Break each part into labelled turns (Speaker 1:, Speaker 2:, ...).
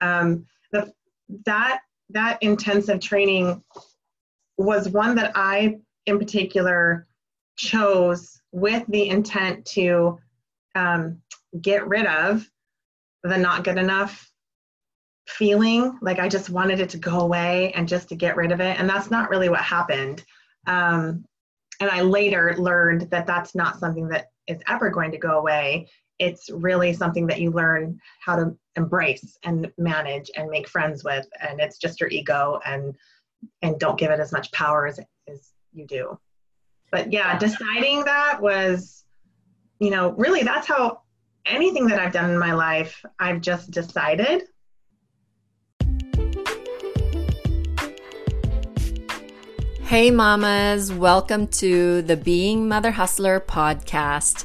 Speaker 1: Um, the, that that intensive training was one that I, in particular, chose with the intent to um, get rid of the not good enough feeling. Like I just wanted it to go away and just to get rid of it. And that's not really what happened. Um, and I later learned that that's not something that is ever going to go away. It's really something that you learn how to embrace and manage and make friends with. And it's just your ego and and don't give it as much power as, as you do. But yeah, deciding that was, you know, really that's how anything that I've done in my life, I've just decided.
Speaker 2: Hey, mamas, welcome to the Being Mother Hustler podcast.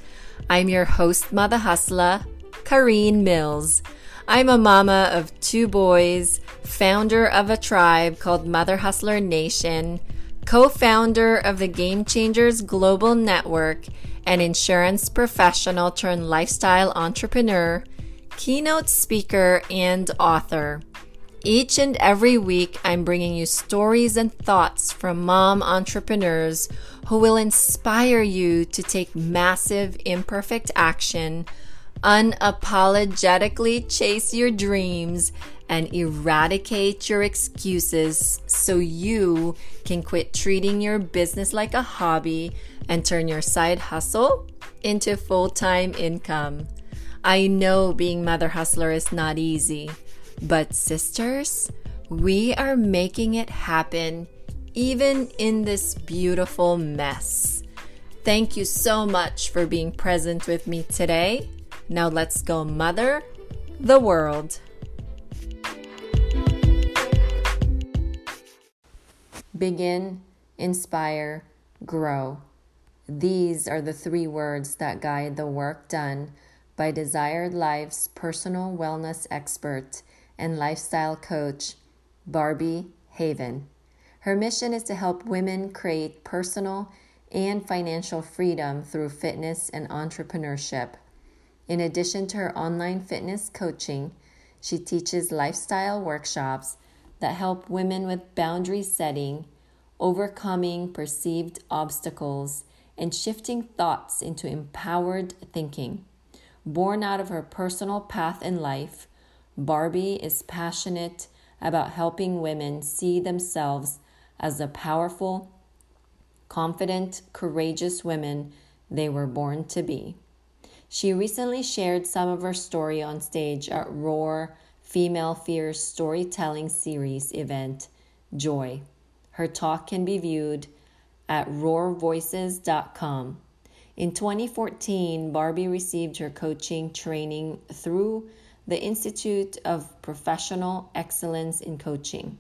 Speaker 2: I'm your host, Mother Hustler, Kareen Mills. I'm a mama of two boys, founder of a tribe called Mother Hustler Nation, co founder of the Game Changers Global Network, an insurance professional turned lifestyle entrepreneur, keynote speaker, and author. Each and every week, I'm bringing you stories and thoughts from mom entrepreneurs who will inspire you to take massive, imperfect action unapologetically chase your dreams and eradicate your excuses so you can quit treating your business like a hobby and turn your side hustle into full time income. I know being Mother Hustler is not easy, but sisters, we are making it happen even in this beautiful mess. Thank you so much for being present with me today. Now let's go mother the world. Begin, inspire, grow. These are the three words that guide the work done by Desired Life's personal wellness expert and lifestyle coach, Barbie Haven. Her mission is to help women create personal and financial freedom through fitness and entrepreneurship. In addition to her online fitness coaching, she teaches lifestyle workshops that help women with boundary setting, overcoming perceived obstacles, and shifting thoughts into empowered thinking. Born out of her personal path in life, Barbie is passionate about helping women see themselves as the powerful, confident, courageous women they were born to be. She recently shared some of her story on stage at Roar Female Fears Storytelling Series event, Joy. Her talk can be viewed at roarvoices.com. In 2014, Barbie received her coaching training through the Institute of Professional Excellence in Coaching,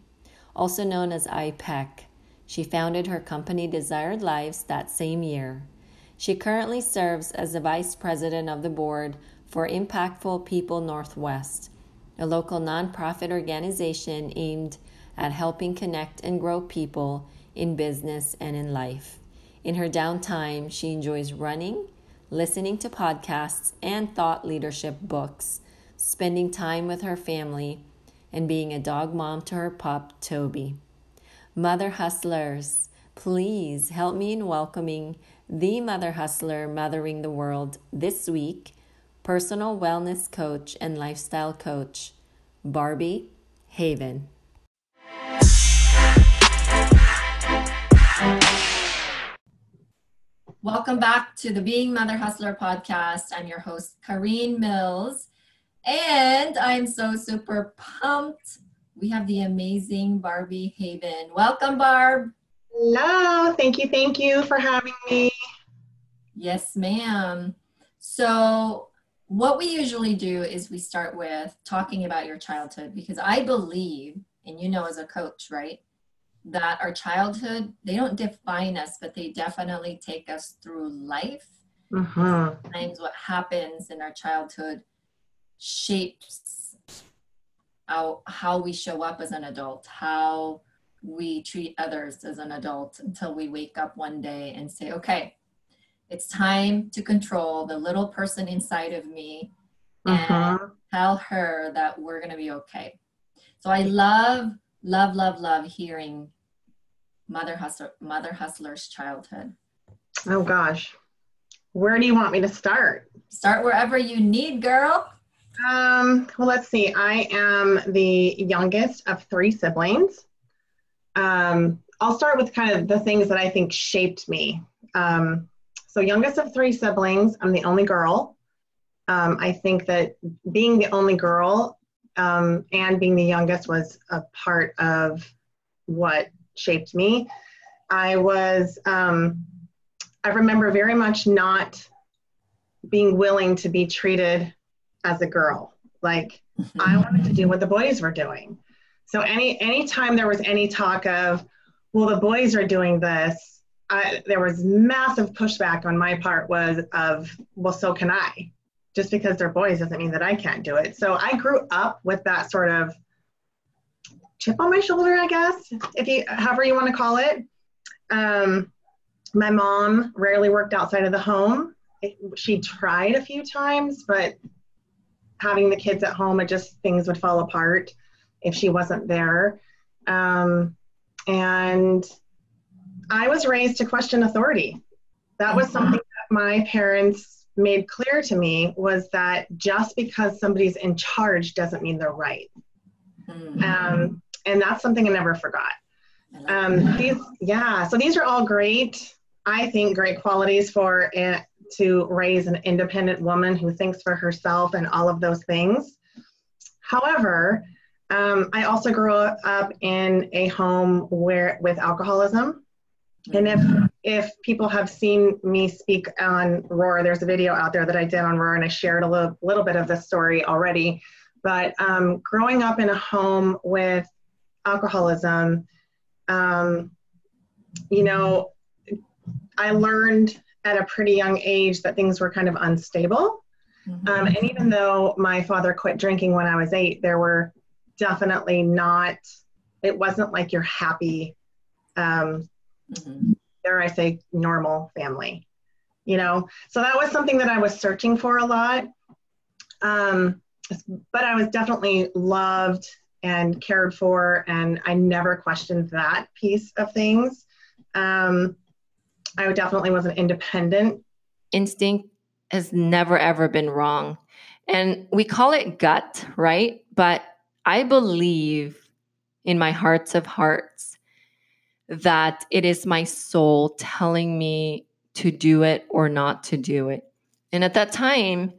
Speaker 2: also known as IPEC. She founded her company Desired Lives that same year. She currently serves as the vice president of the board for Impactful People Northwest, a local nonprofit organization aimed at helping connect and grow people in business and in life. In her downtime, she enjoys running, listening to podcasts and thought leadership books, spending time with her family, and being a dog mom to her pup, Toby. Mother hustlers, please help me in welcoming the Mother Hustler Mothering the World this week, personal wellness coach and lifestyle coach, Barbie Haven. Welcome back to the Being Mother Hustler podcast. I'm your host, Kareen Mills, and I'm so super pumped. We have the amazing Barbie Haven. Welcome, Barb.
Speaker 1: Hello, thank you, thank you for having me.
Speaker 2: Yes, ma'am. So, what we usually do is we start with talking about your childhood because I believe, and you know, as a coach, right, that our childhood, they don't define us, but they definitely take us through life. Mm-hmm. Sometimes what happens in our childhood shapes how, how we show up as an adult, how we treat others as an adult until we wake up one day and say, okay, it's time to control the little person inside of me mm-hmm. and tell her that we're going to be okay. So I love, love, love, love hearing Mother Hustler, Mother Hustler's childhood.
Speaker 1: Oh gosh. Where do you want me to start?
Speaker 2: Start wherever you need, girl.
Speaker 1: Um, well, let's see. I am the youngest of three siblings. Um, I'll start with kind of the things that I think shaped me. Um, so, youngest of three siblings, I'm the only girl. Um, I think that being the only girl um, and being the youngest was a part of what shaped me. I was, um, I remember very much not being willing to be treated as a girl. Like mm-hmm. I wanted to do what the boys were doing. So any anytime there was any talk of, well, the boys are doing this, I, there was massive pushback on my part was of, well, so can I. Just because they're boys doesn't mean that I can't do it. So I grew up with that sort of chip on my shoulder, I guess, if you however you want to call it. Um, my mom rarely worked outside of the home. She tried a few times, but having the kids at home, it just things would fall apart if she wasn't there. Um, and I was raised to question authority. That was something that my parents made clear to me was that just because somebody's in charge doesn't mean they're right. Mm-hmm. Um, and that's something I never forgot. Um, these, yeah, so these are all great, I think, great qualities for a, to raise an independent woman who thinks for herself and all of those things. However, um, I also grew up in a home where with alcoholism. And if if people have seen me speak on Roar, there's a video out there that I did on Roar, and I shared a little, little bit of this story already. But um, growing up in a home with alcoholism, um, you know, I learned at a pretty young age that things were kind of unstable. Mm-hmm. Um, and even though my father quit drinking when I was eight, there were definitely not, it wasn't like your happy, um, mm-hmm. dare I say, normal family, you know? So that was something that I was searching for a lot. Um, but I was definitely loved and cared for, and I never questioned that piece of things. Um, I definitely wasn't independent.
Speaker 2: Instinct has never ever been wrong. And we call it gut, right? But I believe in my hearts of hearts that it is my soul telling me to do it or not to do it. And at that time,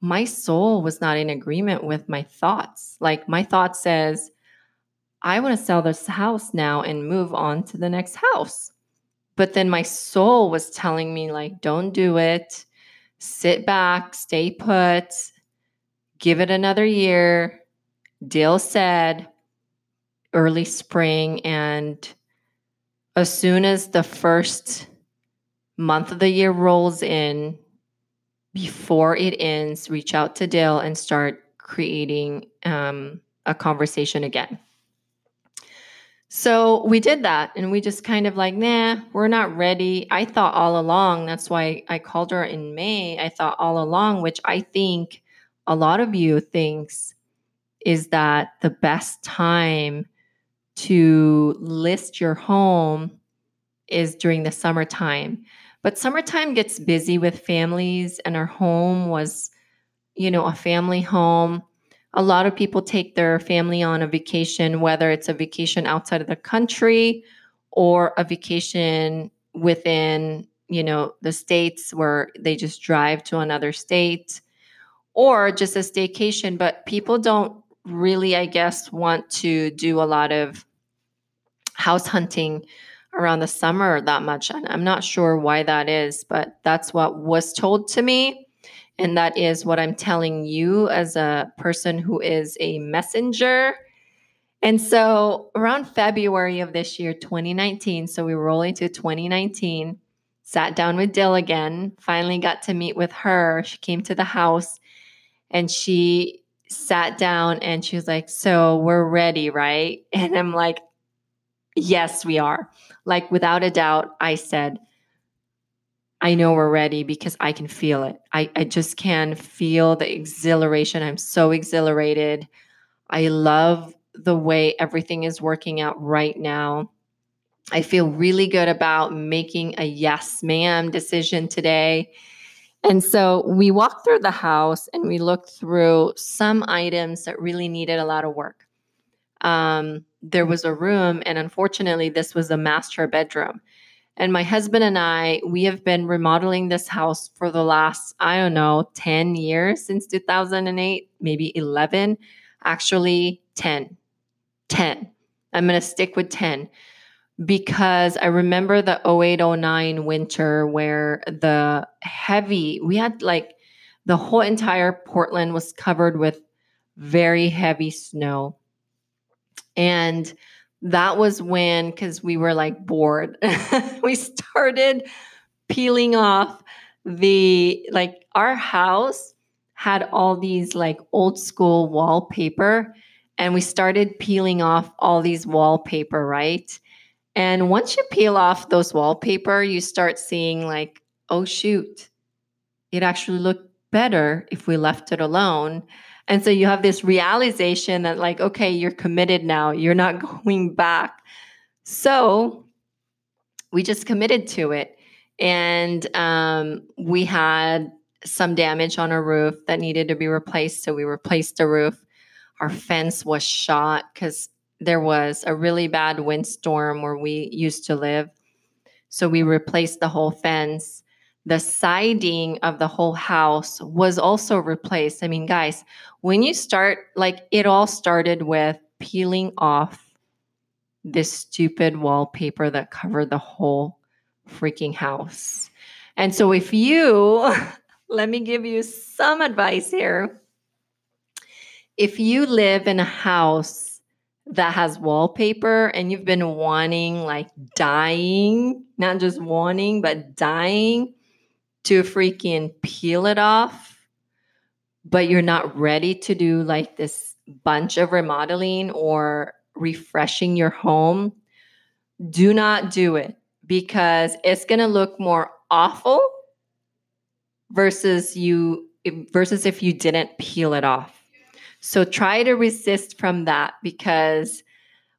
Speaker 2: my soul was not in agreement with my thoughts. Like my thought says, I want to sell this house now and move on to the next house. But then my soul was telling me, like, don't do it. Sit back, stay put, give it another year. Dale said early spring. And as soon as the first month of the year rolls in, before it ends, reach out to Dale and start creating um, a conversation again. So we did that and we just kind of like, nah, we're not ready. I thought all along, that's why I called her in May. I thought all along, which I think a lot of you thinks is that the best time to list your home is during the summertime. But summertime gets busy with families and our home was, you know, a family home a lot of people take their family on a vacation, whether it's a vacation outside of the country or a vacation within, you know, the states where they just drive to another state or just a staycation. But people don't really, I guess, want to do a lot of house hunting around the summer that much. And I'm not sure why that is, but that's what was told to me. And that is what I'm telling you as a person who is a messenger. And so around February of this year, 2019, so we roll into 2019, sat down with Dale again, finally got to meet with her. She came to the house and she sat down and she was like, So we're ready, right? And I'm like, Yes, we are. Like, without a doubt, I said, I know we're ready because I can feel it. I, I just can feel the exhilaration. I'm so exhilarated. I love the way everything is working out right now. I feel really good about making a yes, ma'am decision today. And so we walked through the house and we looked through some items that really needed a lot of work. Um, there was a room, and unfortunately, this was a master bedroom. And my husband and I, we have been remodeling this house for the last, I don't know, 10 years since 2008, maybe 11, actually 10. 10. I'm going to stick with 10 because I remember the 0809 winter where the heavy, we had like the whole entire Portland was covered with very heavy snow. And that was when, because we were like bored, we started peeling off the, like, our house had all these like old school wallpaper. And we started peeling off all these wallpaper, right? And once you peel off those wallpaper, you start seeing like, oh shoot, it actually looked better if we left it alone. And so you have this realization that, like, okay, you're committed now, you're not going back. So we just committed to it. And um, we had some damage on our roof that needed to be replaced. So we replaced the roof. Our fence was shot because there was a really bad windstorm where we used to live. So we replaced the whole fence. The siding of the whole house was also replaced. I mean, guys, when you start, like, it all started with peeling off this stupid wallpaper that covered the whole freaking house. And so, if you, let me give you some advice here. If you live in a house that has wallpaper and you've been wanting, like dying, not just wanting, but dying to freaking peel it off, but you're not ready to do like this bunch of remodeling or refreshing your home, do not do it because it's going to look more awful versus you versus if you didn't peel it off. So try to resist from that because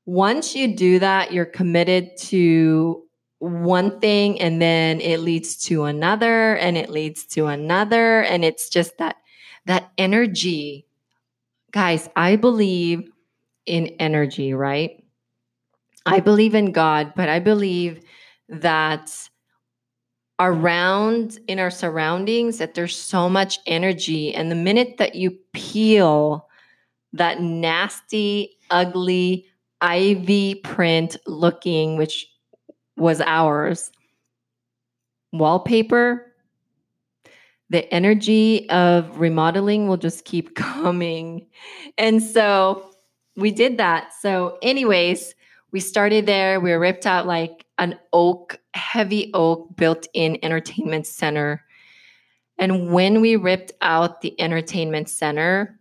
Speaker 2: once you do that, you're committed to one thing and then it leads to another and it leads to another. And it's just that that energy. Guys i believe in energy right? I believe in god but i believe that around in our surroundings that there's so much energy. And the minute that you peel that nasty, ugly ivy print looking, which was ours, wallpaper, the energy of remodeling will just keep coming. And so we did that. So, anyways, we started there. We ripped out like an oak, heavy oak built in entertainment center. And when we ripped out the entertainment center,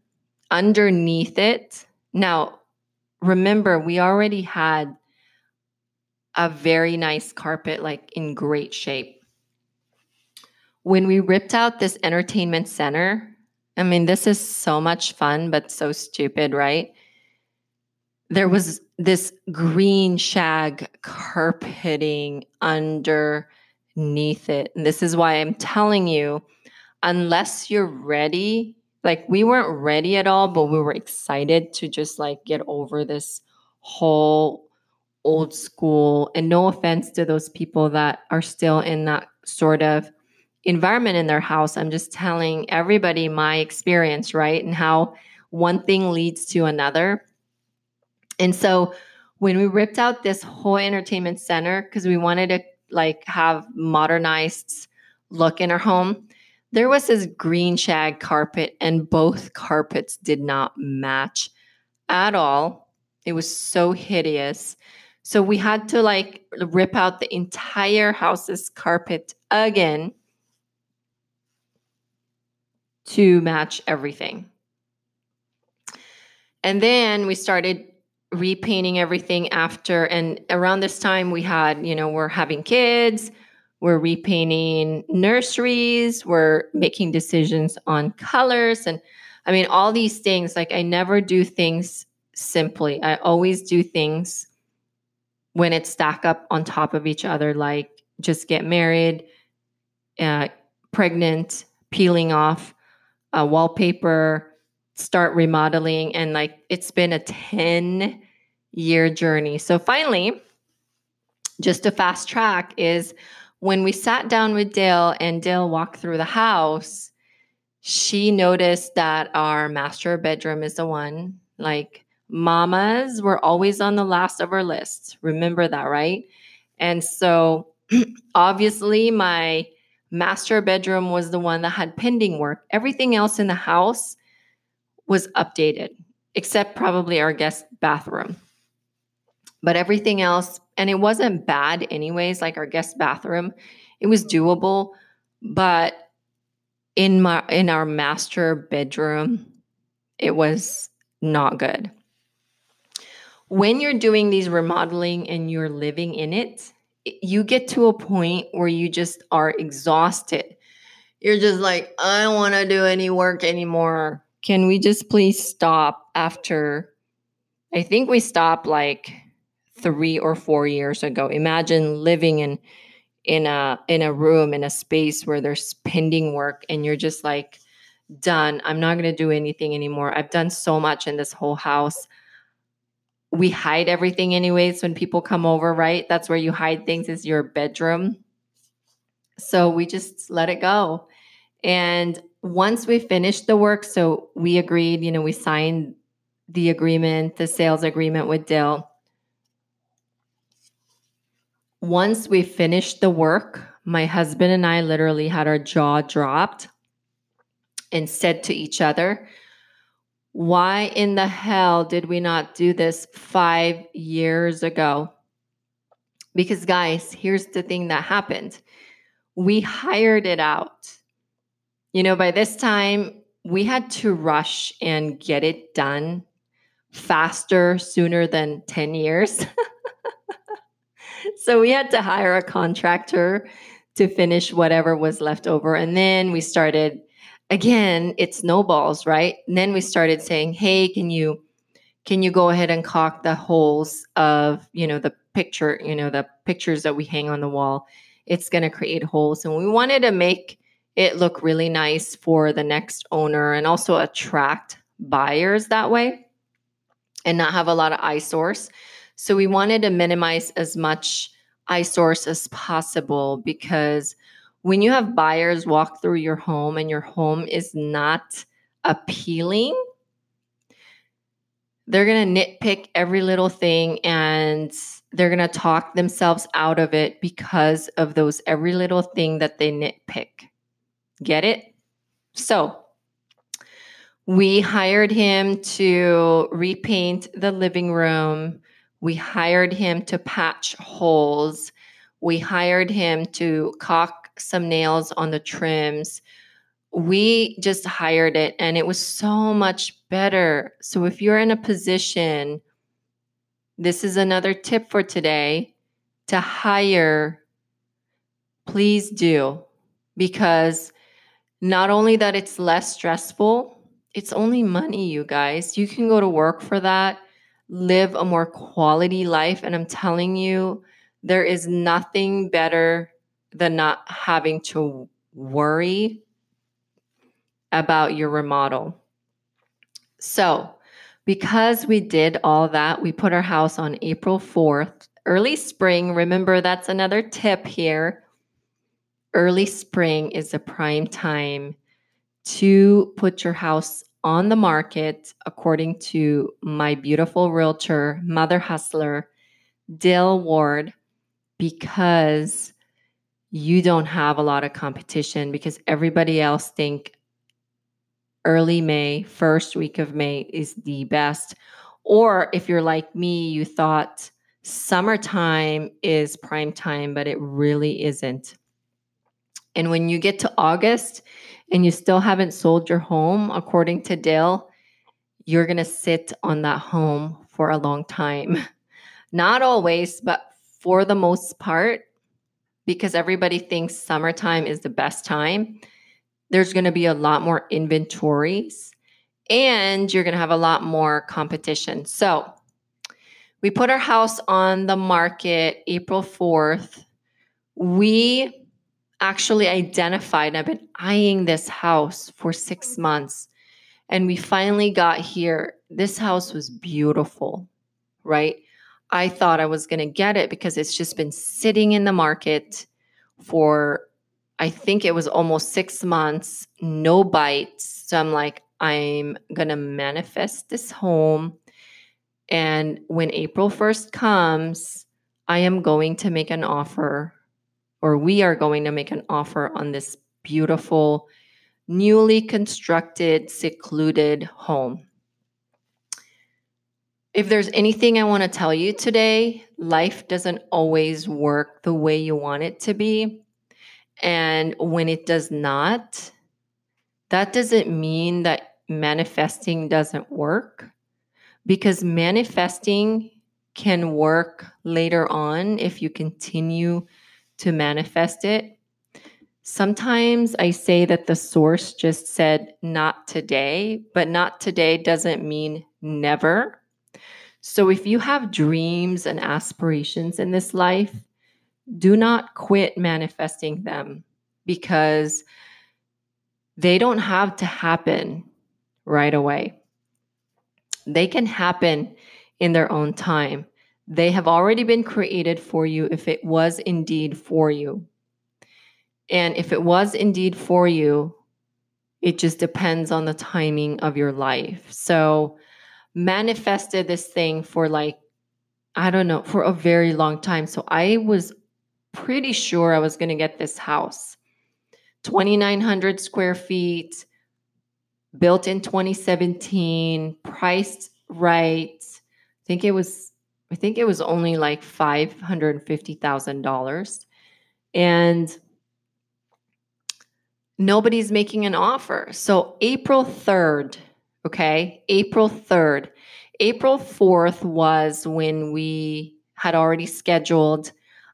Speaker 2: underneath it. Now, remember, we already had a very nice carpet, like in great shape. When we ripped out this entertainment center, I mean, this is so much fun, but so stupid, right? There was this green shag carpeting underneath it. And this is why I'm telling you, unless you're ready like we weren't ready at all, but we were excited to just like get over this whole old school. And no offense to those people that are still in that sort of environment in their house. I'm just telling everybody my experience, right? And how one thing leads to another. And so when we ripped out this whole entertainment center, because we wanted to like have modernized look in our home, there was this green shag carpet, and both carpets did not match at all. It was so hideous. So we had to like rip out the entire house's carpet again to match everything. And then we started repainting everything after. And around this time, we had, you know, we're having kids, we're repainting nurseries, we're making decisions on colors and I mean all these things like I never do things simply. I always do things when it's stack up on top of each other like just get married, uh, pregnant, peeling off wallpaper, start remodeling and like it's been a 10 year journey. So finally, just a fast track is when we sat down with Dale and Dale walked through the house, she noticed that our master bedroom is the one. Like mamas were always on the last of our lists. Remember that, right? And so obviously my master bedroom was the one that had pending work. Everything else in the house was updated, except probably our guest bathroom. But everything else, and it wasn't bad anyways, like our guest bathroom, it was doable. But in my in our master bedroom, it was not good. When you're doing these remodeling and you're living in it, you get to a point where you just are exhausted. You're just like, I don't want to do any work anymore. Can we just please stop after? I think we stopped like three or four years ago. Imagine living in in a in a room in a space where there's pending work and you're just like done. I'm not going to do anything anymore. I've done so much in this whole house. We hide everything anyways when people come over, right? That's where you hide things is your bedroom. So we just let it go. And once we finished the work, so we agreed, you know, we signed the agreement, the sales agreement with Dale once we finished the work, my husband and I literally had our jaw dropped and said to each other, Why in the hell did we not do this five years ago? Because, guys, here's the thing that happened we hired it out. You know, by this time, we had to rush and get it done faster, sooner than 10 years. so we had to hire a contractor to finish whatever was left over. And then we started again, it snowballs, right? And then we started saying, hey, can you can you go ahead and caulk the holes of, you know, the picture, you know, the pictures that we hang on the wall? It's going to create holes. And we wanted to make it look really nice for the next owner and also attract buyers that way and not have a lot of eyesores. So we wanted to minimize as much eyesores as possible because when you have buyers walk through your home and your home is not appealing, they're going to nitpick every little thing and they're going to talk themselves out of it because of those every little thing that they nitpick. Get it? So, we hired him to repaint the living room we hired him to patch holes. We hired him to caulk some nails on the trims. We just hired it and it was so much better. So if you're in a position, this is another tip for today to hire, please do because not only that it's less stressful, it's only money, you guys. You can go to work for that live a more quality life. And I'm telling you, there is nothing better than not having to worry about your remodel. So, because we did all that, we put our house on April 4th, early spring. Remember, that's another tip here. Early spring is a prime time to put your house on the market, according to my beautiful realtor, mother hustler, Dale Ward, because you don't have a lot of competition because everybody else think early May, first week of May is the best. Or if you're like me, you thought summertime is prime time, but it really isn't. And when you get to August, and you still haven't sold your home, according to Dale, you're going to sit on that home for a long time. Not always, but for the most part, because everybody thinks summertime is the best time. There's going to be a lot more inventories and you're going to have a lot more competition. So, we put our house on the market April 4th. We actually identified, I've been eyeing this house for six months, and we finally got here. This house was beautiful, right? I thought I was going to get it because it's just been sitting in the market for, I think it was almost six months, no bites. So I'm like, I'm going to manifest this home. And when April 1st comes, I am going to make an offer, or we are going to make an offer on this beautiful, newly constructed, secluded home. If there's anything I want to tell you today, life doesn't always work the way you want it to be. And when it does not, that doesn't mean that manifesting doesn't work because manifesting can work later on if you continue to manifest it. Sometimes I say that the source just said not today, but not today doesn't mean never. So if you have dreams and aspirations in this life, do not quit manifesting them because they don't have to happen right away. They can happen in their own time. They have already been created for you if it was indeed for you. And if it was indeed for you, it just depends on the timing of your life. So, manifested this thing for like, I don't know, for a very long time. So, I was pretty sure I was going to get this house 2,900 square feet, built in 2017, priced right. I think it was I think it was only like $550,000 and nobody's making an offer. So April 3rd, okay? April 3rd. April 4th was when we had already scheduled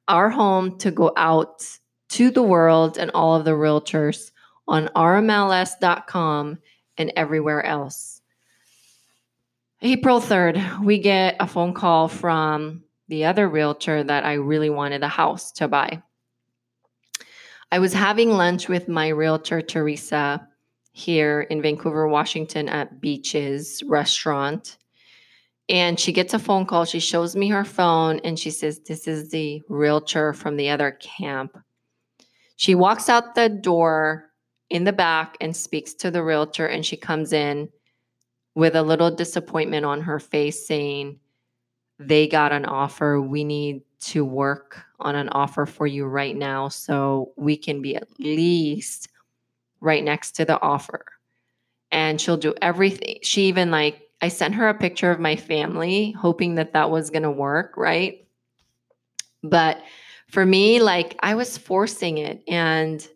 Speaker 2: our home to go out to the world and all of the realtors on rmls.com and everywhere else. April 3rd, we get a phone call from the other realtor that I really wanted a house to buy. I was having lunch with my realtor, Teresa, here in Vancouver, Washington at Beaches Restaurant. And she gets a phone call. She shows me her phone and she says, This is the realtor from the other camp. She walks out the door in the back and speaks to the realtor, and she comes in with a little disappointment on her face saying, They got an offer. We need to work on an offer for you right now so we can be at least right next to the offer. And she'll do everything. She even like, I sent her a picture of my family, hoping that that was going to work, right? But for me, like I was forcing it. And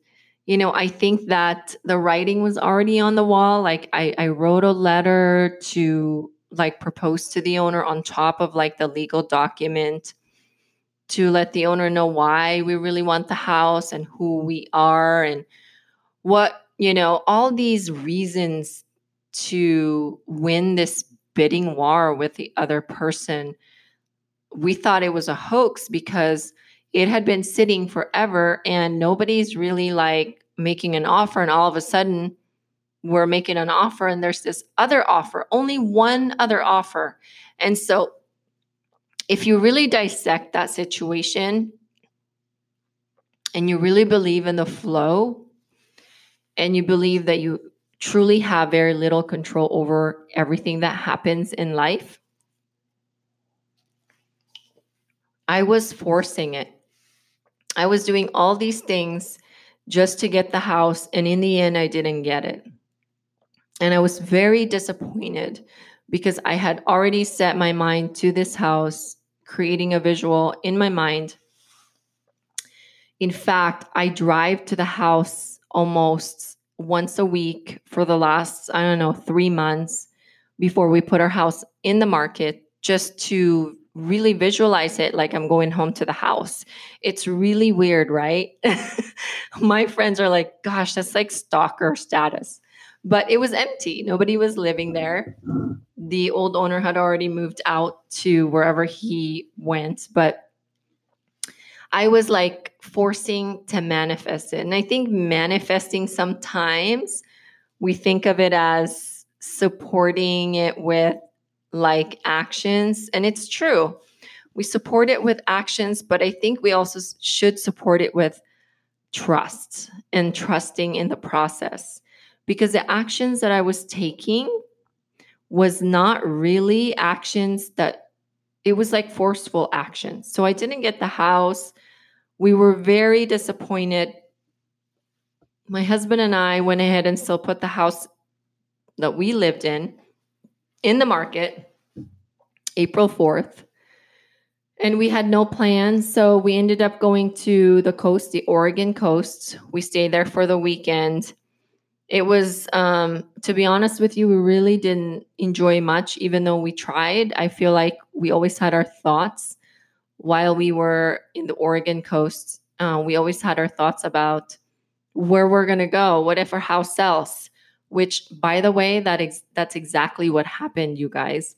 Speaker 2: you know, I think that the writing was already on the wall. Like I, I wrote a letter to like propose to the owner on top of like the legal document to let the owner know why we really want the house and who we are and what, you know, all these reasons to win this bidding war with the other person. We thought it was a hoax because it had been sitting forever and nobody's really like making an offer and all of a sudden we're making an offer and there's this other offer only one other offer and so if you really dissect that situation and you really believe in the flow and you believe that you truly have very little control over everything that happens in life I was forcing it. I was doing all these things just to get the house, and in the end, I didn't get it. And I was very disappointed because I had already set my mind to this house, creating a visual in my mind. In fact, I drive to the house almost once a week for the last, I don't know, three months before we put our house in the market just to really visualize it like I'm going home to the house. It's really weird, right? My friends are like, gosh, that's like stalker status. But it was empty. Nobody was living there. The old owner had already moved out to wherever he went. But I was like forcing to manifest it. And I think manifesting sometimes we think of it as supporting it with like actions. And it's true. We support it with actions, but I think we also should support it with trust and trusting in the process because the actions that I was taking was not really actions that it was like forceful actions. So I didn't get the house. We were very disappointed. My husband and I went ahead and still put the house that we lived in in the market April 4th. And we had no plans. So we ended up going to the coast, the Oregon coast. We stayed there for the weekend. It was, um, to be honest with you, we really didn't enjoy much, even though we tried. I feel like we always had our thoughts while we were in the Oregon coast. Uh, we always had our thoughts about where we're going to go. What if our house sells? Which by the way that ex- that's exactly what happened you guys.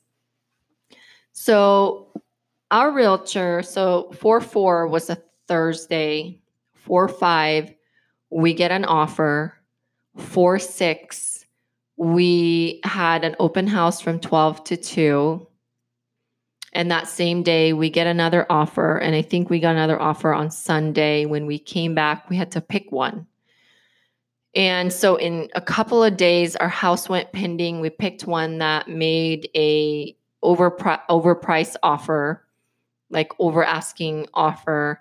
Speaker 2: So our realtor so 4-4 was a thursday 4-5 we get an offer. 4-6 we had an open house from 12 to 2 and that same day we get another offer and i think we got another offer on sunday. When we came back we had to pick one and so in a couple of days, our house went pending. We picked one that made a over overpriced offer, like over asking offer,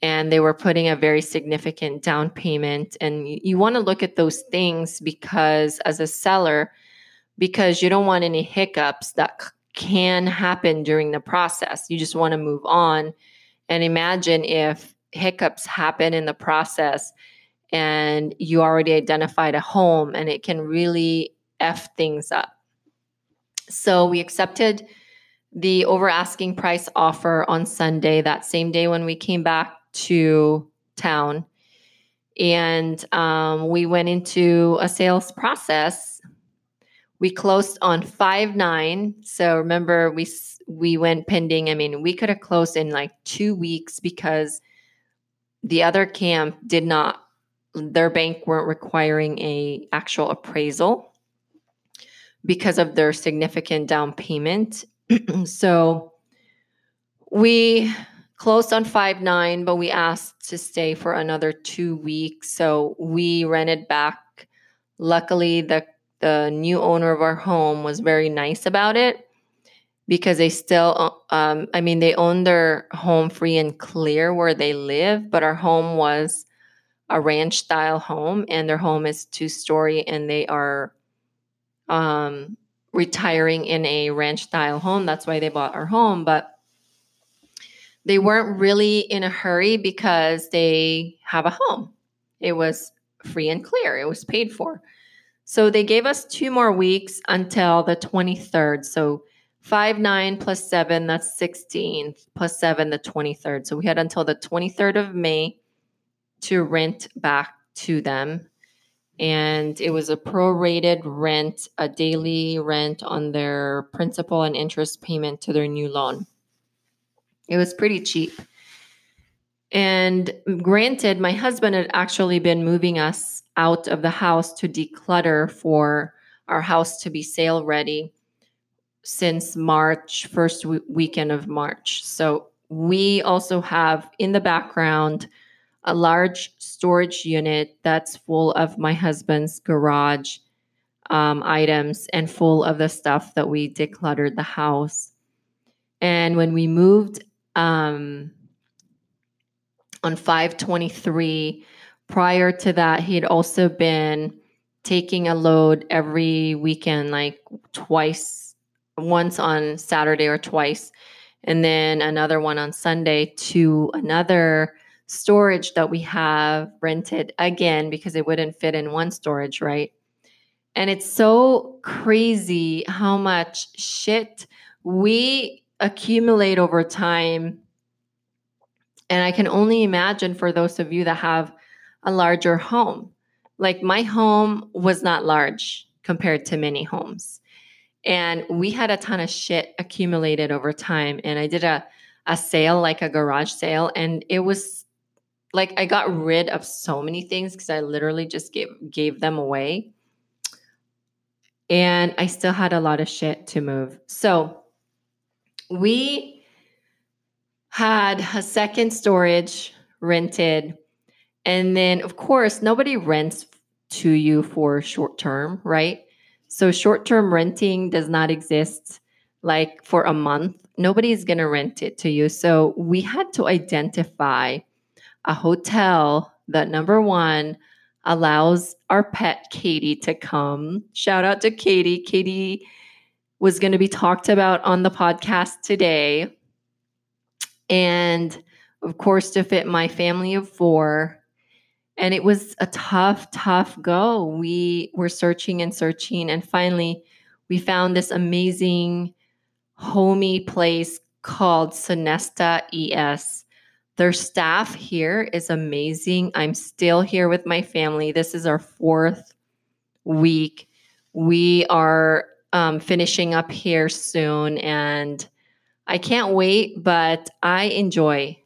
Speaker 2: and they were putting a very significant down payment. And you, you want to look at those things because as a seller, because you don't want any hiccups that c- can happen during the process. You just want to move on. And imagine if hiccups happen in the process and you already identified a home and it can really F things up. So we accepted the over asking price offer on Sunday, that same day when we came back to town. And um, we went into a sales process. We closed on 5 9. So remember, we, we went pending. I mean, we could have closed in like two weeks because the other camp did not their bank weren't requiring a actual appraisal because of their significant down payment. so we closed on 5 9, but we asked to stay for another two weeks. So we rented back. Luckily, the, the new owner of our home was very nice about it because they still, um, I mean, they own their home free and clear where they live, but our home was a ranch style home and their home is two story and they are um, retiring in a ranch style home. That's why they bought our home. But they weren't really in a hurry because they have a home. It was free and clear, it was paid for. So they gave us two more weeks until the 23rd. So 5, 9 plus 7, that's 16, plus 7, the 23rd. So we had until the 23rd of May to rent back to them. And it was a prorated rent, a daily rent on their principal and interest payment to their new loan. It was pretty cheap. And granted, my husband had actually been moving us out of the house to declutter for our house to be sale ready since March, first weekend of March. So we also have in the background a large storage unit that's full of my husband's garage um, items and full of the stuff that we decluttered the house. And when we moved um, on 523, prior to that, he'd also been taking a load every weekend, like twice, once on Saturday or twice, and then another one on Sunday to another storage that we have rented again because it wouldn't fit in one storage, right? And it's so crazy how much shit we accumulate over time. And I can only imagine for those of you that have a larger home. Like my home was not large compared to many homes. And we had a ton of shit accumulated over time. And I did a, a sale, like a garage sale, and it was like I got rid of so many things because I literally just gave gave them away. And I still had a lot of shit to move. So we had a second storage rented. And then, of course, nobody rents to you for short term, right? So short term renting does not exist like for a month. Nobody's going to rent it to you. So we had to identify a hotel that number one allows our pet Katie to come. Shout out to Katie. Katie was going to be talked about on the podcast today. And of course, to fit my family of four. And it was a tough, tough go. We were searching and searching. And finally, we found this amazing, homey place called Sonesta ES. Their staff here is amazing. I'm still here with my family. This is our fourth week. We are um, finishing up here soon, and I can't wait, but I enjoy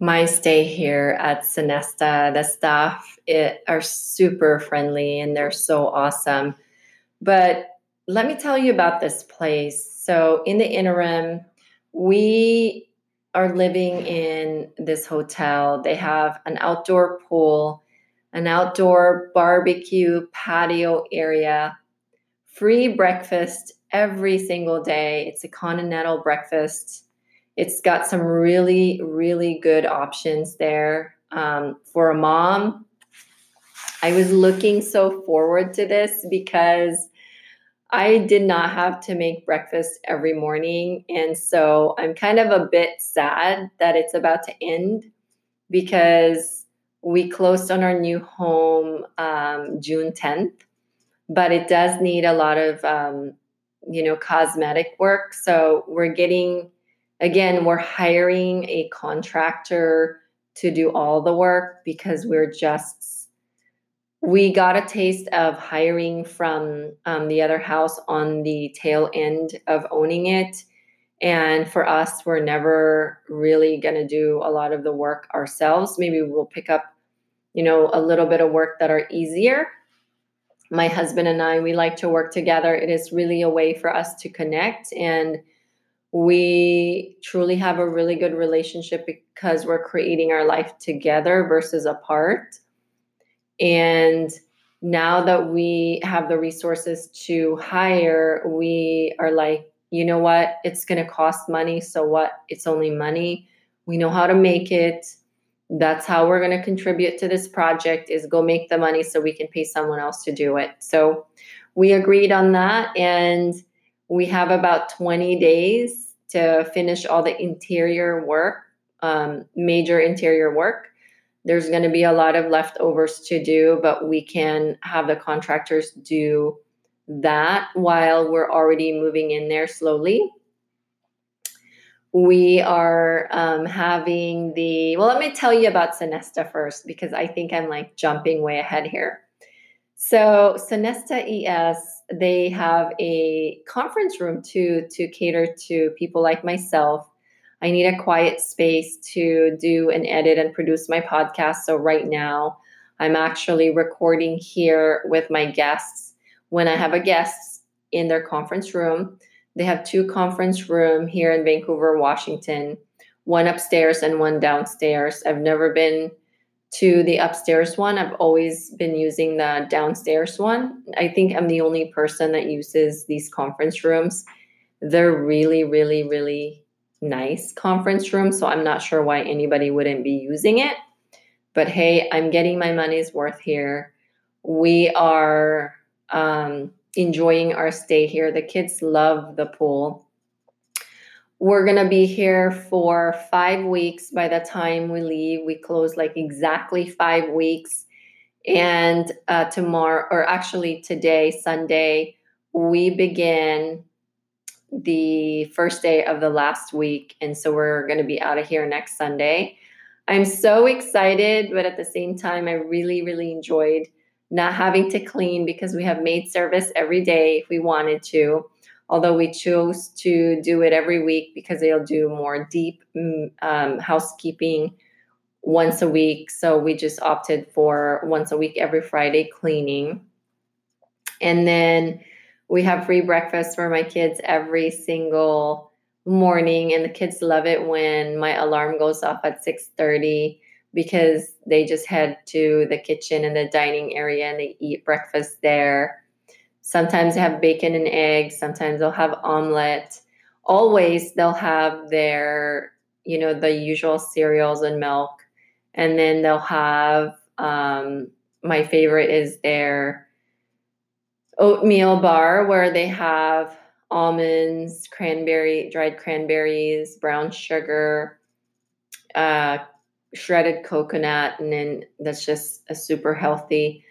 Speaker 2: my stay here at Sonesta. The staff it, are super friendly and they're so awesome. But let me tell you about this place. So, in the interim, we are living in this hotel. They have an outdoor pool, an outdoor barbecue patio area, free breakfast every single day. It's a continental breakfast it's got some really, really good options there. Um, for a mom, I was looking so forward to this because I did not have to make breakfast every morning. And so I'm kind of a bit sad that it's about to end because we closed on our new home um, June 10th, but it does need a lot of, um, you know, cosmetic work. So we're getting Again, we're hiring a contractor to do all the work because we're just, we got a taste of hiring from um, the other house on the tail end of owning it. And for us, we're never really going to do a lot of the work ourselves. Maybe we'll pick up, you know, a little bit of work that are easier. My husband and I, we like to work together. It is really a way for us to connect and we truly have a really good relationship because we're creating our life together versus apart. And now that we have the resources to hire, we are like, you know what? It's going to cost money. So what? It's only money. We know how to make it. That's how we're going to contribute to this project is go make the money so we can pay someone else to do it. So we agreed on that and we have about 20 days to finish all the interior work, um, major interior work. There's going to be a lot of leftovers to do, but we can have the contractors do that while we're already moving in there slowly. We are um, having the, well, let me tell you about Sonesta first because I think I'm like jumping way ahead here. So, Sonesta ES they have a conference room too to cater to people like myself. I need a quiet space to do and edit and produce my podcast. So right now, I'm actually recording here with my guests. When I have a guest in their conference room, they have two conference room here in Vancouver, Washington, one upstairs and one downstairs. I've never been to the upstairs one. I've always been using the downstairs one. I think I'm the only person that uses these conference rooms. They're really, really, really nice conference room, So I'm not sure why anybody wouldn't be using it. But hey, I'm getting my money's worth here. We are um, enjoying our stay here. The kids love the pool. We're going to be here for five weeks by the time we leave. We close like exactly five weeks. And uh, tomorrow, or actually today, Sunday, we begin the first day of the last week. And so we're going to be out of here next Sunday. I'm so excited, but at the same time, I really, really enjoyed not having to clean because we have maid service every day if we wanted to. Although we chose to do it every week because they'll do more deep mm, um, housekeeping once a week. So we just opted for once a week every Friday cleaning. And then we have free breakfast for my kids every single morning and the kids love it when my alarm goes off at 6:30 because they just head to the kitchen and the dining area and they eat breakfast there. Sometimes they have bacon and eggs, sometimes they'll have omelet. Always they'll have their, you know, the usual cereals and milk. And then they'll have um, my favorite is their oatmeal bar where they have almonds, cranberry, dried cranberries, brown sugar, uh, shredded coconut, and then that's just a super healthy.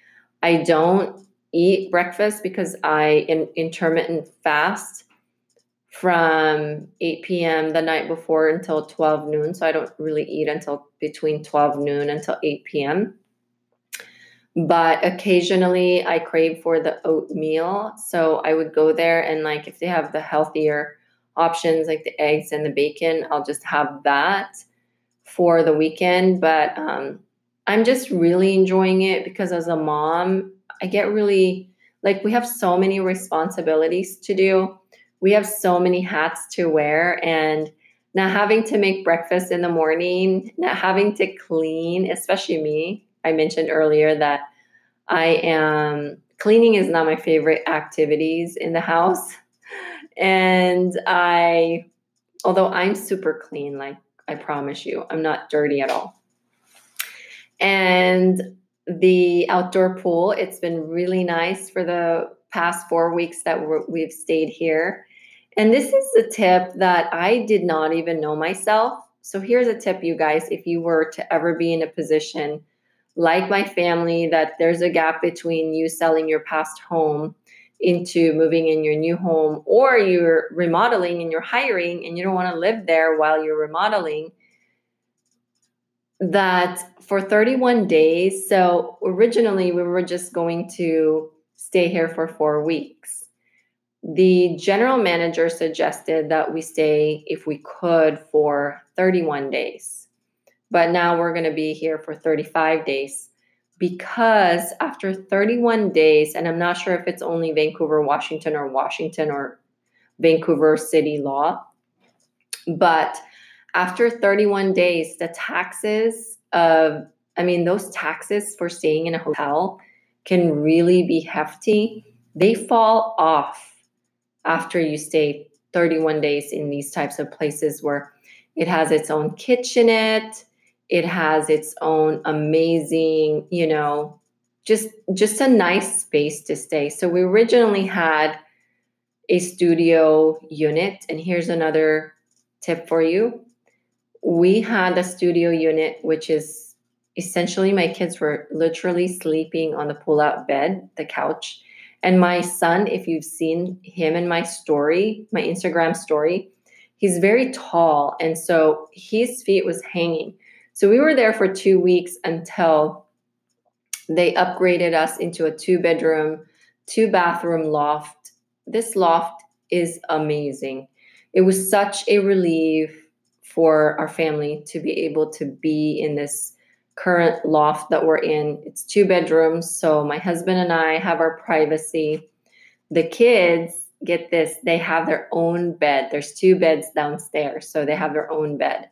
Speaker 2: I don't eat breakfast because I in, intermittent fast from 8 p.m. the night before until 12 noon. So I don't really eat until between 12 noon until 8 p.m but occasionally I crave for the oatmeal. So I would go there and like if they have the healthier options like the eggs and the bacon, I'll just have that for the weekend. But um, I'm just really enjoying it because as a mom, I get really like we have so many responsibilities to do. We have so many hats to wear and not having to make breakfast in the morning, not having to clean, especially me, I mentioned earlier that I am cleaning is not my favorite activities in the house. And I, although I'm super clean, like I promise you, I'm not dirty at all. And the outdoor pool, it's been really nice for the past four weeks that we've stayed here. And this is a tip that I did not even know myself. So here's a tip, you guys, if you were to ever be in a position like my family, that there's a gap between you selling your past home into moving in your new home, or you're remodeling and you're hiring and you don't want to live there while you're remodeling. That for 31 days, so originally we were just going to stay here for four weeks. The general manager suggested that we stay, if we could, for 31 days but now we're going to be here for 35 days because after 31 days, and I'm not sure if it's only Vancouver, Washington, or Washington or Vancouver city law, but after 31 days, the taxes of, I mean, those taxes for staying in a hotel can really be hefty. They fall off after you stay 31 days in these types of places where it has its own kitchenette it has its own amazing you know just just a nice space to stay. So we originally had a studio unit and here's another tip for you. We had a studio unit which is essentially my kids were literally sleeping on the pull-out bed the couch. And my son if you've seen him in my story my instagram story he's very tall. And so his feet was hanging so we were there for two weeks until they upgraded us into a two bedroom, two bathroom loft. This loft is amazing. It was such a relief for our family to be able to be in this current loft that we're in. It's two bedrooms, so my husband and I have our privacy. The kids, get this, they have their own bed. There's two beds downstairs, so they have their own bed.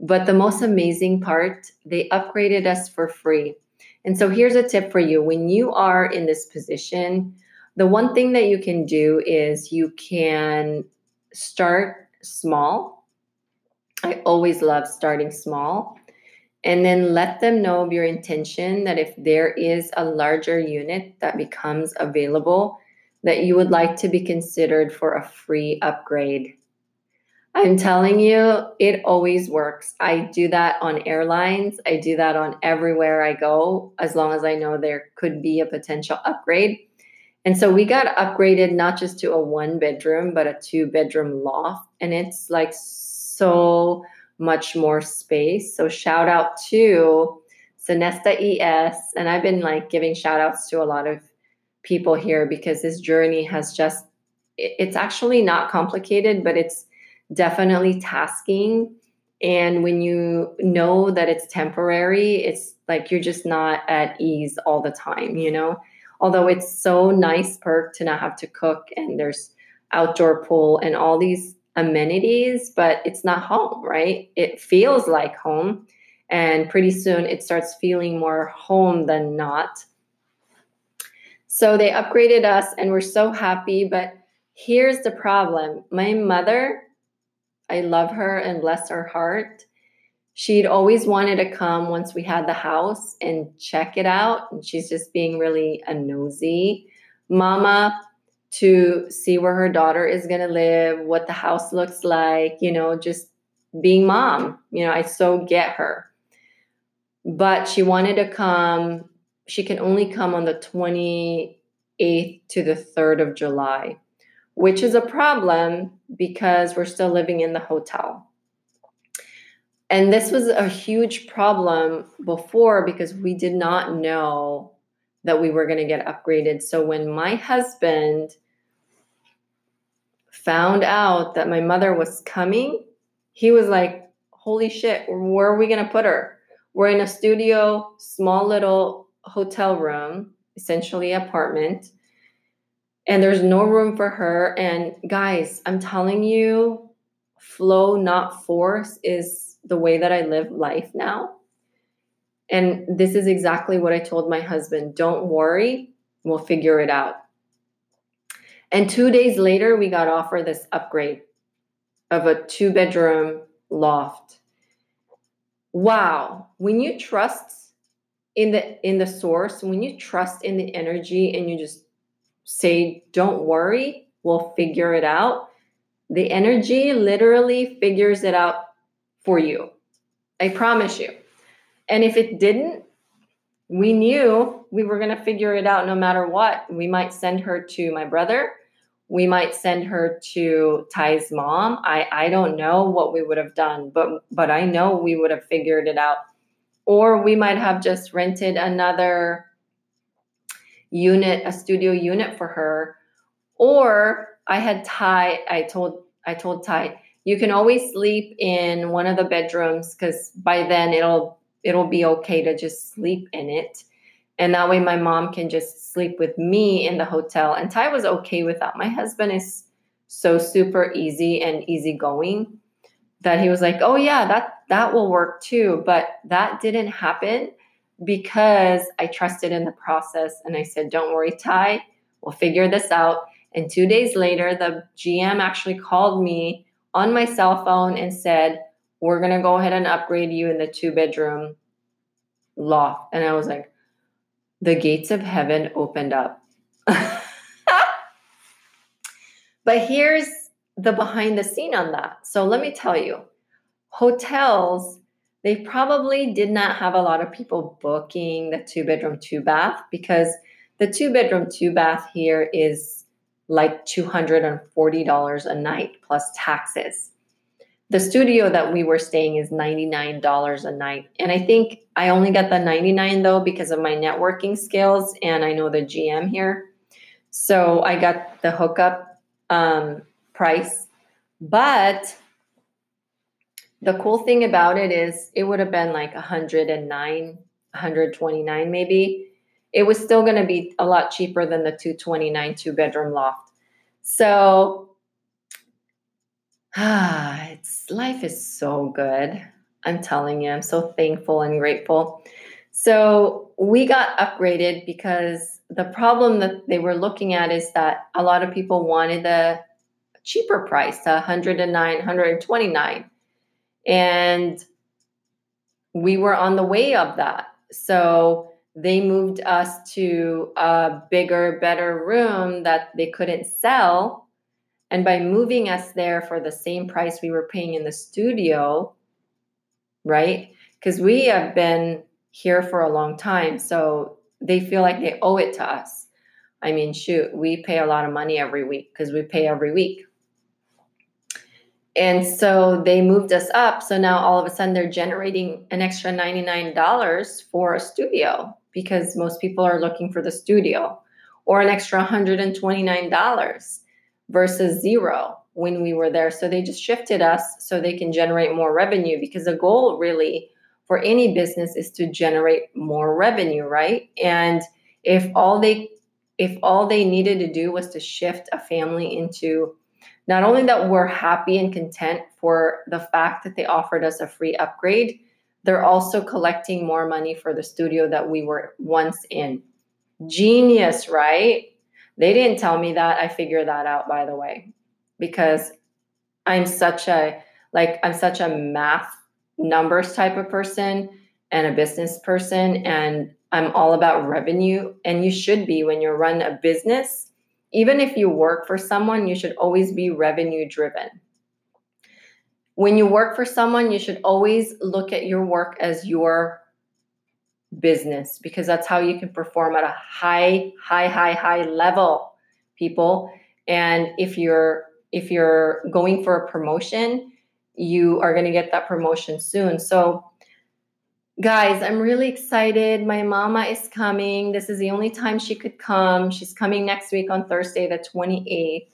Speaker 2: But the most amazing part, they upgraded us for free. And so here's a tip for you when you are in this position, the one thing that you can do is you can start small. I always love starting small. And then let them know of your intention that if there is a larger unit that becomes available, that you would like to be considered for a free upgrade. I'm telling you, it always works. I do that on airlines. I do that on everywhere I go, as long as I know there could be a potential upgrade. And so we got upgraded not just to a one bedroom, but a two bedroom loft. And it's like so much more space. So shout out to Sonesta ES. And I've been like giving shout outs to a lot of people here because this journey has just, it's actually not complicated, but it's definitely tasking. And when you know that it's temporary, it's like you're just not at ease all the time, you know? Although it's so nice perk to not have to cook and there's outdoor pool and all these amenities, but it's not home, right? It feels like home. And pretty soon it starts feeling more home than not. So they upgraded us and we're so happy. But here's the problem my mother, I love her and bless her heart. She'd always wanted to come once we had the house and check it out. And she's just being really a nosy mama to see where her daughter is going to live, what the house looks like, you know, just being mom. You know, I so get her. But she wanted to come, she can only come on the 28th to the 3rd of July, which is a problem because we're still living in the hotel. And this was a huge problem before because we did not know that we were going to get upgraded. So when my husband found out that my mother was coming, he was like, Holy shit, where are we going to put her? We're in a studio, small little hotel room, essentially apartment, and there's no room for her. And guys, I'm telling you, flow, not force, is the way that I live life now. And this is exactly what I told my husband don't worry, we'll figure it out. And two days later, we got offered this upgrade of a two bedroom loft. Wow. When you trust in the in the source, when you trust in the energy and you just say, don't worry, we'll figure it out. The energy literally figures it out for you. I promise you. And if it didn't, we knew we were going to figure it out no matter what. We might send her to my brother. We might send her to Ty's mom. I, I don't know what we would have done, but but I know we would have figured it out. Or we might have just rented another unit, a studio unit for her. Or I had Ty, I told I told Ty, you can always sleep in one of the bedrooms because by then it'll it'll be okay to just sleep in it. And that way my mom can just sleep with me in the hotel. And ty was okay with that. My husband is so super easy and easygoing that he was like oh yeah that that will work too. But that didn't happen because i trusted in the process and i said don't worry ty we'll figure this out and two days later the gm actually called me on my cell phone and said we're going to go ahead and upgrade you in the two bedroom loft and i was like the gates of heaven opened up. but here's the behind the scene on that. So let me tell you hotels, they probably did not have a lot of people booking the two bedroom, two bath because the two bedroom, two bath here is like $240 a night plus taxes the studio that we were staying is $99 a night. And I think I only got the 99 though because of my networking skills and I know the GM here. So I got the hookup um, price. But the cool thing about it is it would have been like 109, 129 maybe. It was still going to be a lot cheaper than the 229 two bedroom loft. So Ah, it's life is so good. I'm telling you, I'm so thankful and grateful. So we got upgraded because the problem that they were looking at is that a lot of people wanted the cheaper price, 109, 129. And we were on the way of that. So they moved us to a bigger, better room that they couldn't sell and by moving us there for the same price we were paying in the studio, right? Because we have been here for a long time. So they feel like they owe it to us. I mean, shoot, we pay a lot of money every week because we pay every week. And so they moved us up. So now all of a sudden they're generating an extra $99 for a studio because most people are looking for the studio or an extra $129 versus zero when we were there. So they just shifted us so they can generate more revenue because the goal really for any business is to generate more revenue, right? And if all they if all they needed to do was to shift a family into not only that we're happy and content for the fact that they offered us a free upgrade, they're also collecting more money for the studio that we were once in. Genius, right? They didn't tell me that. I figured that out, by the way, because I'm such a like I'm such a math numbers type of person and a business person and I'm all about revenue and you should be when you run a business even if you work for someone you should always be revenue driven. When you work for someone you should always look at your work as your business because that's how you can perform at a high high high high level people. And if you're if you're going for a promotion you are going to get that promotion soon. So guys i'm really excited my mama is coming this is the only time she could come she's coming next week on thursday the 28th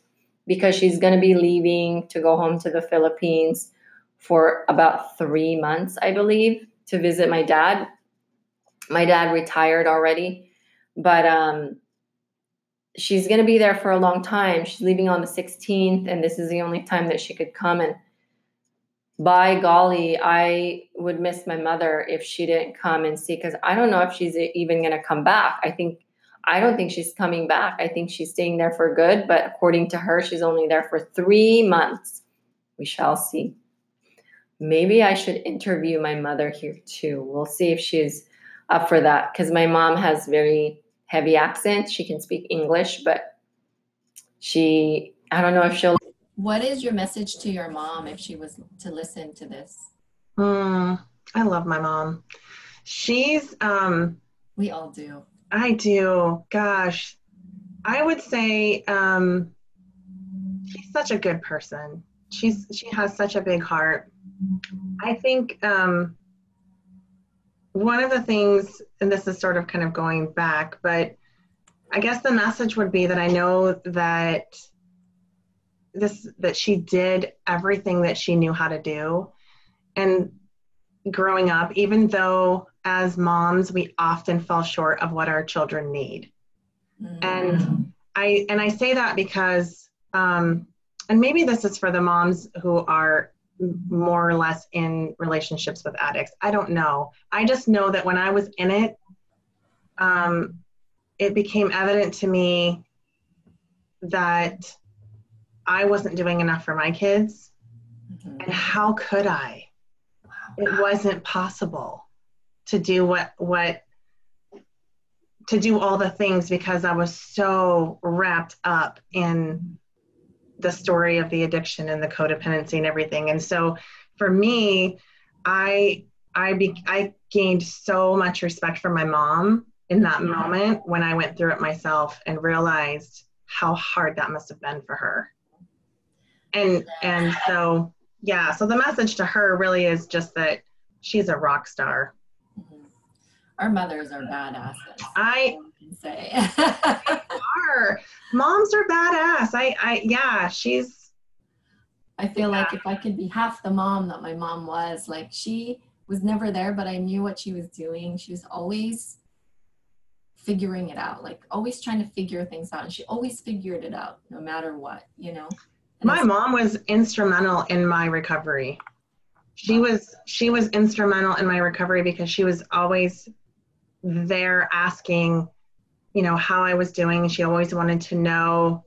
Speaker 2: because she's going to be leaving to go home to the philippines for about three months i believe to visit my dad my dad retired already, but um, she's going to be there for a long time. She's leaving on the 16th, and this is the only time that she could come. And by golly, I would miss my mother if she didn't come and see, because I don't know if she's even going to come back. I think. I don't think she's coming back. I think she's staying there for good, but according to her, she's only there for three months. We shall see. Maybe I should interview my mother here too. We'll see if she's up for that because my mom has very heavy accent. She can speak English, but she, I don't know if she'll.
Speaker 3: What is your message to your mom if she was to listen to this?
Speaker 1: Mm, I love my mom. She's, um,
Speaker 3: we all do.
Speaker 1: I do. Gosh, I would say, um, she's such a good person. She's, she has such a big heart. I think, um, one of the things, and this is sort of kind of going back, but I guess the message would be that I know that this that she did everything that she knew how to do and growing up even though as moms we often fall short of what our children need mm-hmm. and i and i say that because um and maybe this is for the moms who are more or less in relationships with addicts. I don't know. I just know that when I was in it, um, it became evident to me that I wasn't doing enough for my kids. Mm-hmm. And how could I? It wasn't possible to do what what to do all the things because I was so wrapped up in the story of the addiction and the codependency and everything. And so for me, I I be, I gained so much respect for my mom in that moment when I went through it myself and realized how hard that must have been for her. And and so yeah, so the message to her really is just that she's a rock star.
Speaker 3: Mm-hmm. Our mothers are badasses.
Speaker 1: I can say. are. Moms are badass. I, I, yeah, she's.
Speaker 3: I feel yeah. like if I could be half the mom that my mom was, like she was never there, but I knew what she was doing. She was always figuring it out, like always trying to figure things out. And she always figured it out no matter what, you know?
Speaker 1: My mom was instrumental in my recovery. She was she was instrumental in my recovery because she was always there asking you know how I was doing. She always wanted to know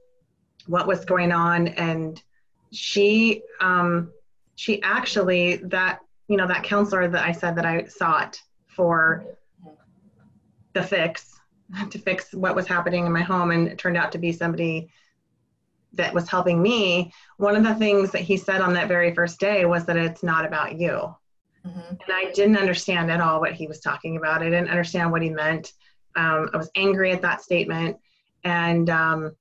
Speaker 1: what was going on, and she um, she actually that you know that counselor that I said that I sought for the fix to fix what was happening in my home, and it turned out to be somebody that was helping me. One of the things that he said on that very first day was that it's not about you. Mm-hmm. And I didn't understand at all what he was talking about. I didn't understand what he meant. Um, I was angry at that statement. and um,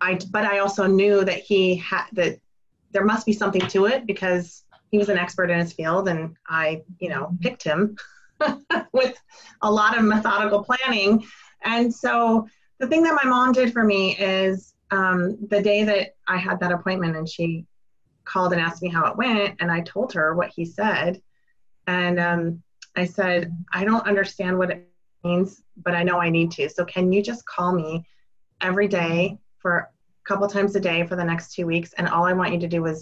Speaker 1: I but I also knew that he had that there must be something to it because he was an expert in his field, and I you know picked him with a lot of methodical planning, and so the thing that my mom did for me is um, the day that I had that appointment, and she called and asked me how it went, and I told her what he said, and um, I said I don't understand what it means, but I know I need to. So can you just call me every day for a couple times a day for the next two weeks? And all I want you to do is